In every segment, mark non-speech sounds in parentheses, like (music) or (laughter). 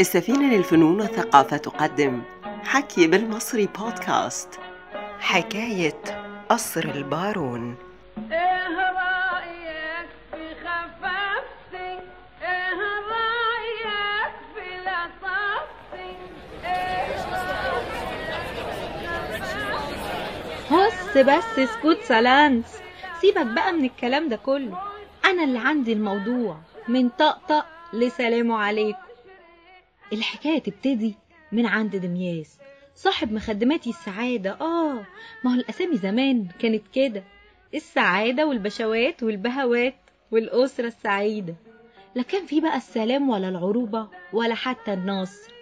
السفينة للفنون والثقافة تقدم حكي بالمصري بودكاست. حكاية قصر البارون. إيه رأيك في خفافتي؟ إيه رأيك في لطافتي؟ إيه هص بس اسكت سلانس سيبك بقى من الكلام ده كله. أنا اللي عندي الموضوع. من طقطق لسلام عليكم. الحكاية تبتدي من عند دمياس صاحب مخدماتي السعادة. آه ما هو الأسامي زمان كانت كده السعادة والبشوات والبهوات والأسرة السعيدة. لا كان في بقى السلام ولا العروبة ولا حتى النصر.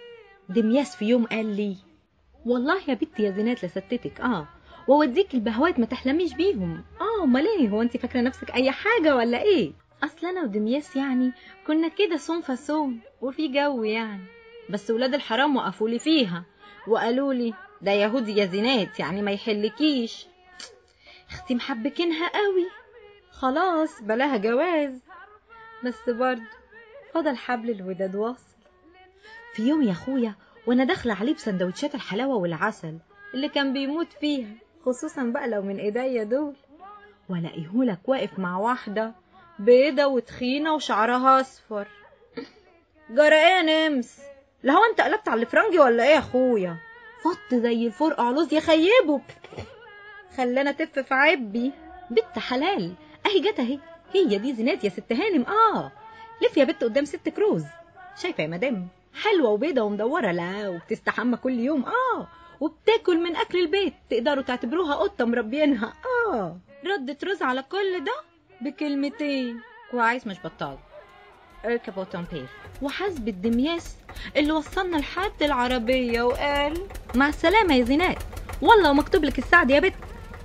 دمياس في يوم قال لي والله يا بنتي يا زينات لستتك. آه واوديك البهوات ما تحلميش بيهم. آه أمال إيه؟ هو انت فاكرة نفسك أي حاجة ولا إيه؟ أصل أنا ودمياس يعني كنا كده صوم فصوم وفي جو يعني. بس ولاد الحرام وقفوا لي فيها. وقالوا لي ده يهودي يا زينات يعني ما يحلكيش. أختي محبكينها قوي. خلاص بلاها جواز. بس برضه فضل حبل الوداد واصل. في يوم يا أخويا وأنا داخلة عليه بسندوتشات الحلاوة والعسل اللي كان بيموت فيها خصوصا بقى لو من إيديا دول. وألاقيهولك واقف مع واحدة بيضة وتخينة وشعرها أصفر. جرى إيه نمس؟ لا هو انت قلبت على الفرنجي ولا إيه يا اخويا؟ فط زي الفرقع علوز يخيبه خلانا تف في عبي. بنت حلال. اهي جت اهي. هي دي زينات يا ست هانم. آه. لف يا بت قدام ست كروز. شايفة يا مدام؟ حلوة وبيضة ومدورة. لا وبتستحمى كل يوم. آه. وبتاكل من أكل البيت. تقدروا تعتبروها قطه مربينها آه. ردت رز على كل ده بكلمتين. كويس مش بطال. وحسب الدمياس اللي وصلنا لحد العربية وقال مع السلامة يا زينات. والله ومكتوب لك السعد يا بت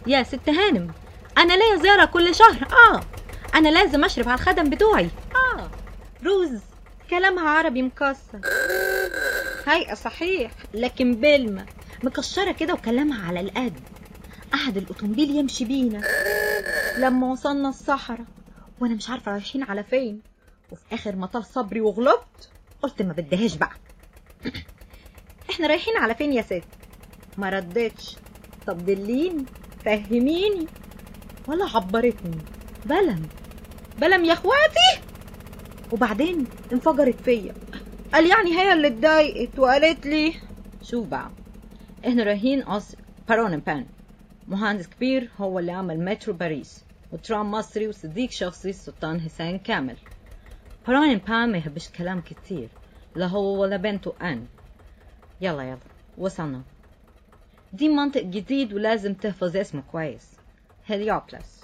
يا ست هانم أنا ليا زيارة كل شهر. آه أنا لازم أشرف على الخدم بتوعي. آه روز كلامها عربي مكسر. هيئة صحيح لكن بلمة مكشرة كده وكلامها على القد. قعد الأوتومبيل يمشي بينا. لما وصلنا الصحراء وأنا مش عارفة رايحين على فين. وفي آخر ما طال صبري وغلبت قلت ما بديهاش بقى. (clears throat) إحنا رايحين على فين يا ست ما ردتش. طب دليني فهميني. ولا عبرتني. بلم. بلم يا إخواتي. وبعدين انفجرت فيا. قال يعني هي اللي اتضايقت وقالت لي شوف بقى. إحنا رايحين قصر بارون بان مهندس كبير هو اللي عمل مترو باريس. وترام مصري وصديق شخصي السلطان حسين كامل. بارون بان ما يحبش كلام كتير لا هو ولا بنته أن يلا يلا وصلنا دي منطق جديد ولازم تحفظ اسمه كويس هليوبلس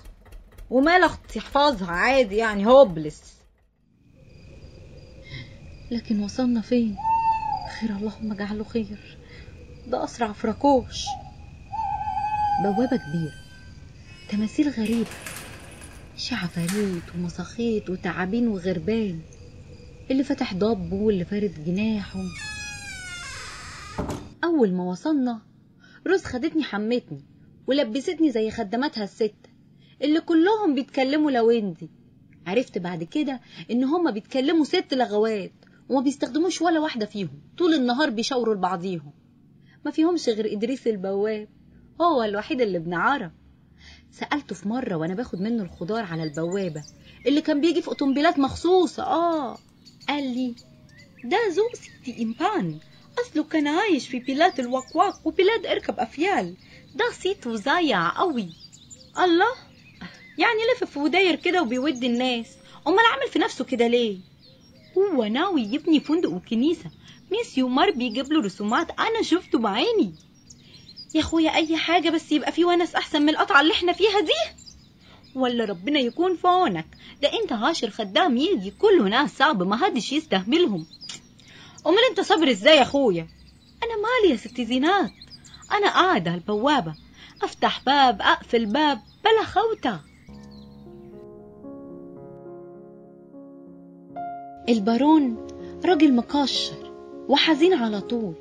ومال أختي عادي يعني هوبلس لكن وصلنا فين خير اللهم اجعله خير ده أسرع فراكوش بوابة كبيرة تماثيل غريبة شي عفاريت ومساخيط وتعابين وغربان. اللي فتح ضبه واللي فارد جناحه. أول ما وصلنا روز خدتني حمتني ولبستني زي خدماتها الستة اللي كلهم بيتكلموا لويندي. عرفت بعد كده إن هما بيتكلموا ست لغوات وما بيستخدموش ولا واحدة فيهم طول النهار بيشاوروا لبعضيهم. ما فيهمش غير إدريس البواب هو الوحيد اللي ابن عرب. سألته في مرة وأنا باخد منه الخضار على البوابة اللي كان بيجي في أوتومبيلات مخصوصة. آه. قال لي ده ذو ستي إمبان. أصله كان عايش في بلاد الوقواق وبلاد إركب أفيال. ده صيته ضايع قوي. الله. يعني لف في وداير كده وبيودي الناس. أمال عامل في نفسه كده ليه؟ هو ناوي يبني فندق وكنيسة. ميس يومار بيجيب له رسومات. أنا شفته بعيني. يا أخويا أي حاجة بس يبقى في ونس أحسن من القطعة اللي إحنا فيها دي؟ ولا ربنا يكون في عونك. ده أنت عاشر خدام يجي كله ناس صعب ما حدش يستهملهم أمال أنت صبر إزاي يا أخويا؟ أنا مالي يا ست زينات؟ أنا قاعدة على البوابة. أفتح باب أقفل باب بلا خوتة. البارون راجل مكشر وحزين على طول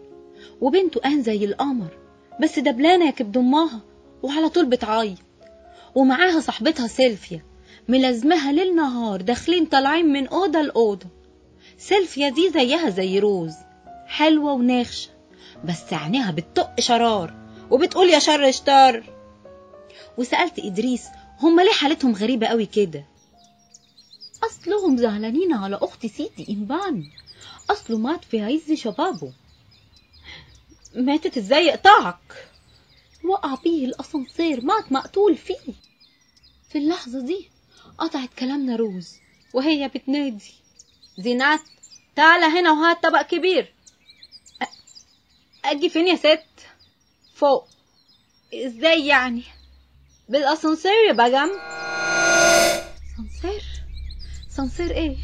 وبنته ان زي القمر. بس دبلانة يا كبد أمها وعلى طول بتعيط. ومعاها صاحبتها سيلفيا ملازمها ليل نهار داخلين طالعين من أوضة لأوضة. سيلفيا دي زيها زي روز حلوة ونغشة بس عينيها بتطق شرار وبتقول يا شر اشتر وسألت إدريس هما ليه حالتهم غريبة قوي كده؟ أصلهم زعلانين على أخت سيدي إنبان. أصله مات في عز شبابه. ماتت إزاي؟ يقطعك وقع بيه الأسانسير مات مقتول فيه. في اللحظة دي قطعت كلامنا روز وهي بتنادي. زينات تعالى هنا وهات طبق كبير. أ- أجي فين يا ست؟ فوق. إزاي يعني؟ بالأسانسير يا بجم سانسير؟ سانسير إيه؟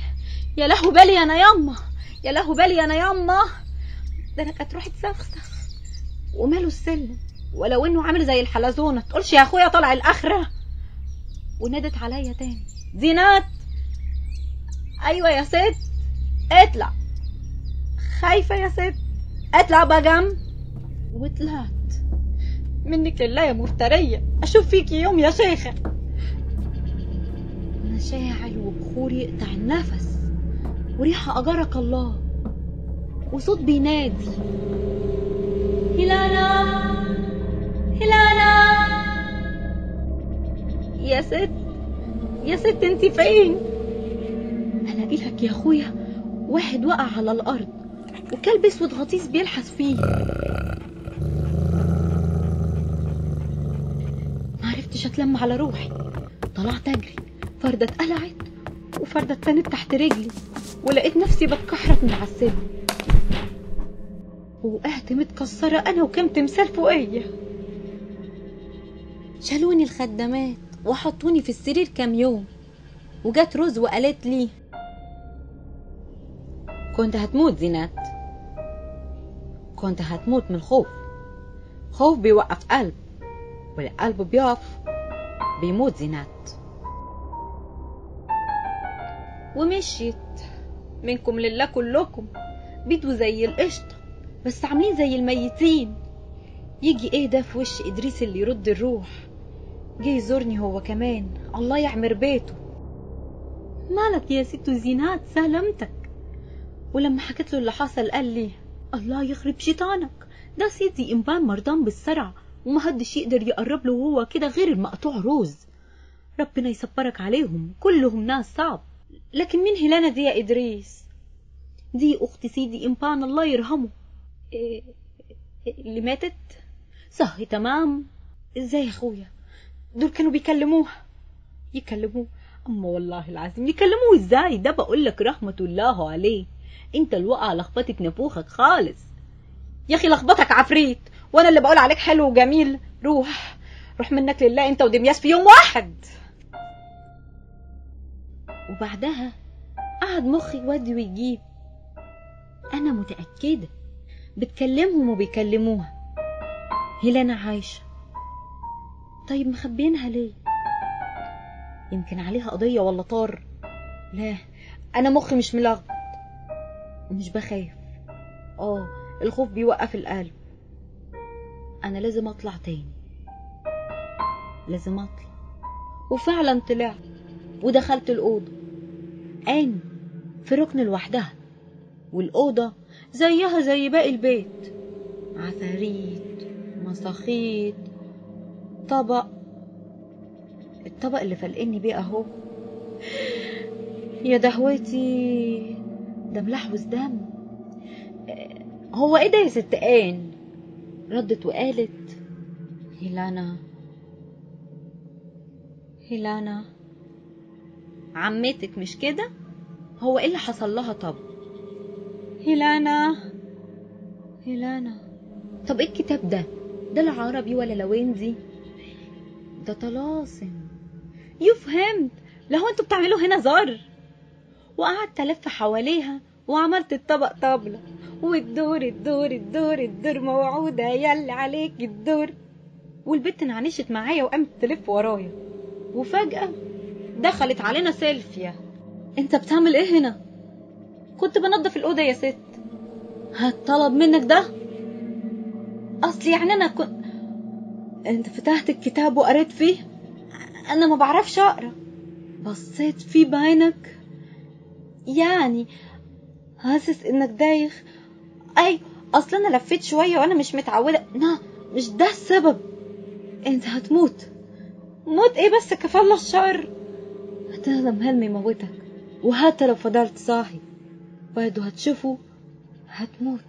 يا لهو بالي أنا ياما يا لهو بالي أنا ياما ده أنا كانت روحي تسخسخ وماله السلم ولو إنه عامل زي الحلزونة. تقولش يا أخويا طالع الآخرة. ونادت عليا تاني. زينات! أيوه يا ست. اطلع. خايفة يا ست. اطلع بجم وطلعت. منك لله يا مفترية. أشوف فيكي يوم يا شيخة. مشاعل وبخور يقطع النفس. وريحة أجرك الله. وصوت بينادي. يا ست يا ست انت فين؟ الاقي لك يا أخويا. واحد وقع على الأرض وكلب أسود غطيس بيلحس فيه. معرفتش أتلم على روحي. طلعت أجري. فردة اتقلعت وفردة اتنت تحت رجلي ولقيت نفسي بتكحرت من على ووقعت متكسرة أنا وكم تمثال فوقيا شالوني الخدامات وحطوني في السرير كام يوم وجت روز وقالت لي كنت هتموت زينات. كنت هتموت من الخوف خوف بيوقف قلب والقلب بيقف بيموت زينات. ومشيت منكم لله كلكم بيدوا زي القشطة. بس عاملين زي الميتين. يجي إيه ده في وش إدريس اللي يرد الروح؟ جه يزورني هو كمان. الله يعمر بيته. مالك يا ست زينات؟ سلامتك. ولما حكيت له اللي حصل قال لي الله يخرب شيطانك. ده سيدي إنبان مرضان بالصرع ومحدش يقدر يقرب له وهو كده غير المقطوع روز. ربنا يصبرك عليهم كلهم ناس صعب. لكن مين هيلانا دي يا إدريس؟ دي أخت سيدي إمبان الله يرحمه. اللي ماتت؟ صحي تمام. إزاي يا أخويا؟ دول كانوا بيكلموها. يكلموه. أما والله العظيم يكلموه إزاي؟ ده بقول لك رحمة الله عليه. أنت الوقعة لخبطت نفوخك خالص. يا أخي لخبطك عفريت. وأنا اللي بقول عليك حلو وجميل. روح. روح منك لله أنت ودمياس في يوم واحد. وبعدها قعد مخي يودي ويجيب. أنا متأكدة بتكلمهم وبيكلموها. هيلانا عايشة. طيب مخبينها ليه؟ يمكن عليها قضية ولا طار. لا أنا مخي مش ملخبط ومش بخاف. آه الخوف بيوقف القلب. أنا لازم أطلع تاني. لازم أطلع. وفعلا طلعت. ودخلت الأوضة. أنا في ركن لوحدها. والأوضة زيها زي باقي البيت. عفاريت مساخيط طبق. الطبق اللي فلقني بيه أهو. يا دهوتي ده ملحوس دم هو إيه ده يا ست آن؟ ردت وقالت هيلانا هيلانا. عمتك مش كده؟ هو إيه اللي حصل لها طب؟ هيلانا هيلانا. طب إيه الكتاب ده؟ ده لا عربي ولا لوينزي ده طلاسم. يفهمت لو أنتوا بتعملوا هنا زر. وقعدت ألف حواليها وعملت الطبق طبلة. والدور الدور الدور الدور موعودة. يلا عليك الدور. والبت انعنشت معايا وقامت تلف ورايا. وفجأة دخلت علينا سيلفيا. انت بتعمل إيه هنا؟ كنت بنضف الأوضة يا ست. هتطلب منك ده؟ أصل يعني أنا كنت أنت فتحت الكتاب وقريت فيه؟ أنا ما بعرفش أقرأ. بصيت فيه بعينك. يعني حاسس إنك دايخ. أي أصل أنا لفيت شوية وأنا مش متعودة. لا مش ده السبب. أنت هتموت. موت إيه بس كفالة الشر؟ هتهضم هلم يموتك. وحتى لو فضلت صاحي. برضه هتشوفه هتموت.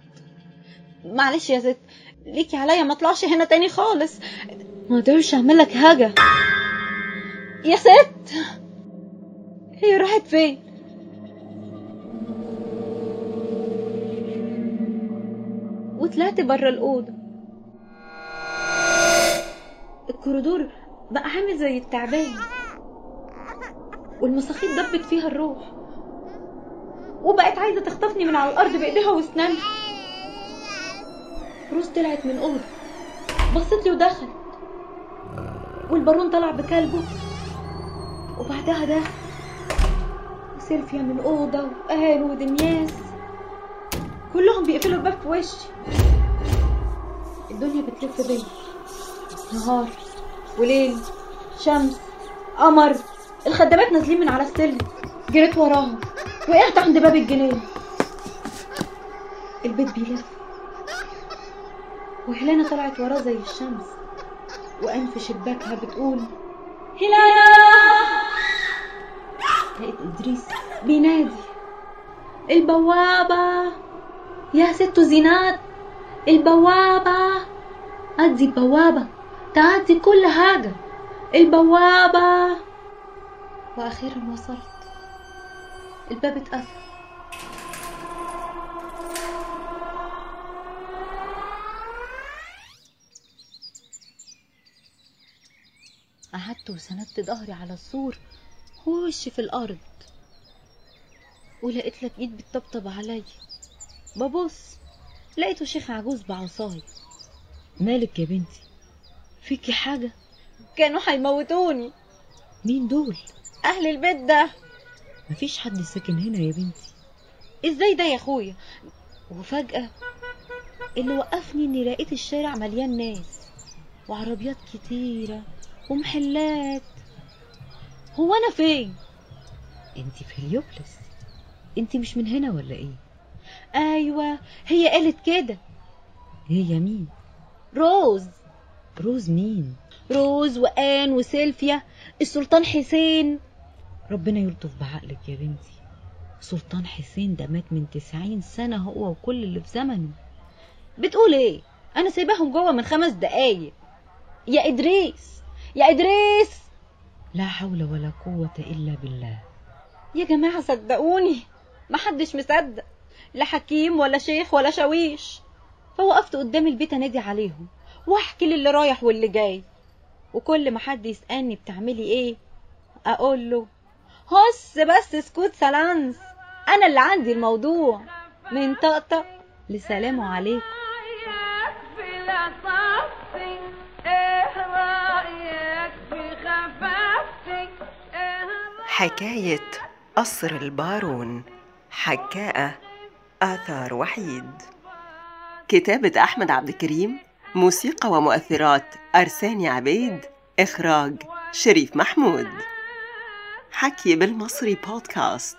معلش يا ست ليكي عليا ما اطلعش هنا تاني خالص. ما أقدرش أعمل لك حاجة. يا ست! هي راحت فين؟ وطلعت بره الأوضة. الكوريدور بقى عامل زي التعبان. والمساخيط دبت فيها الروح. وبقت عايزة تخطفني من على الأرض بإيديها وأسنانها. روز طلعت من أوضة. بصت لي ودخلت. والبارون طلع بكلبه. وبعدها دخل وسيلفيا من أوضة وآن ودمياس كلهم بيقفلوا الباب في وشي. الدنيا بتلف بيا نهار وليل شمس قمر. الخدامات نازلين من على السلم. جريت وراهم. وقعت عند باب الجنينة البيت بيلف. وهلانة طلعت وراه زي الشمس. وأنف شباكها بتقول هلانا لقيت إدريس بينادي البوابة! يا ست زينات! البوابة! أدي البوابة! تعدي كل حاجة! البوابة! وأخيرا وصلت. الباب اتقفل. قعدت وسندت ظهري على السور ووشي في الأرض. ولقيت لك ايد بتطبطب عليا. ببص لقيته شيخ عجوز بعصاي. مالك يا بنتي؟ فيكي حاجة؟ كانوا هيموتوني. مين دول؟ أهل البيت ده. مفيش حد ساكن هنا يا بنتي. إزاي ده يا أخويا؟ وفجأة اللي وقفني إني لقيت الشارع مليان ناس وعربيات كتيرة ومحلات. هو أنا فين؟ أنتي في هليوبلس أنتي مش من هنا ولا إيه؟ أيوه هي قالت كده. هي مين؟ روز. روز مين؟ روز وآن وسيلفيا. السلطان حسين. ربنا يلطف بعقلك يا بنتي. سلطان حسين ده مات من تسعين سنة هو وكل اللي في زمنه. بتقول إيه؟ أنا سايباهم جوه من خمس دقايق. يا إدريس يا إدريس! لا حول ولا قوة إلا بالله. يا جماعة صدقوني محدش مصدق. لا حكيم ولا شيخ ولا شاويش فوقفت قدام البيت أنادي عليهم. واحكي للي رايح واللي جاي. وكل ما حد يسألني بتعملي إيه أقول له هص بس اسكت سلانس أنا اللي عندي الموضوع. من طقطق لسلام عليكم حكاية قصر البارون. حكاءة آثار وحيد. كتابة أحمد عبد الكريم. موسيقى ومؤثرات أرساني عبيد. إخراج شريف محمود. حكي بالمصري بودكاست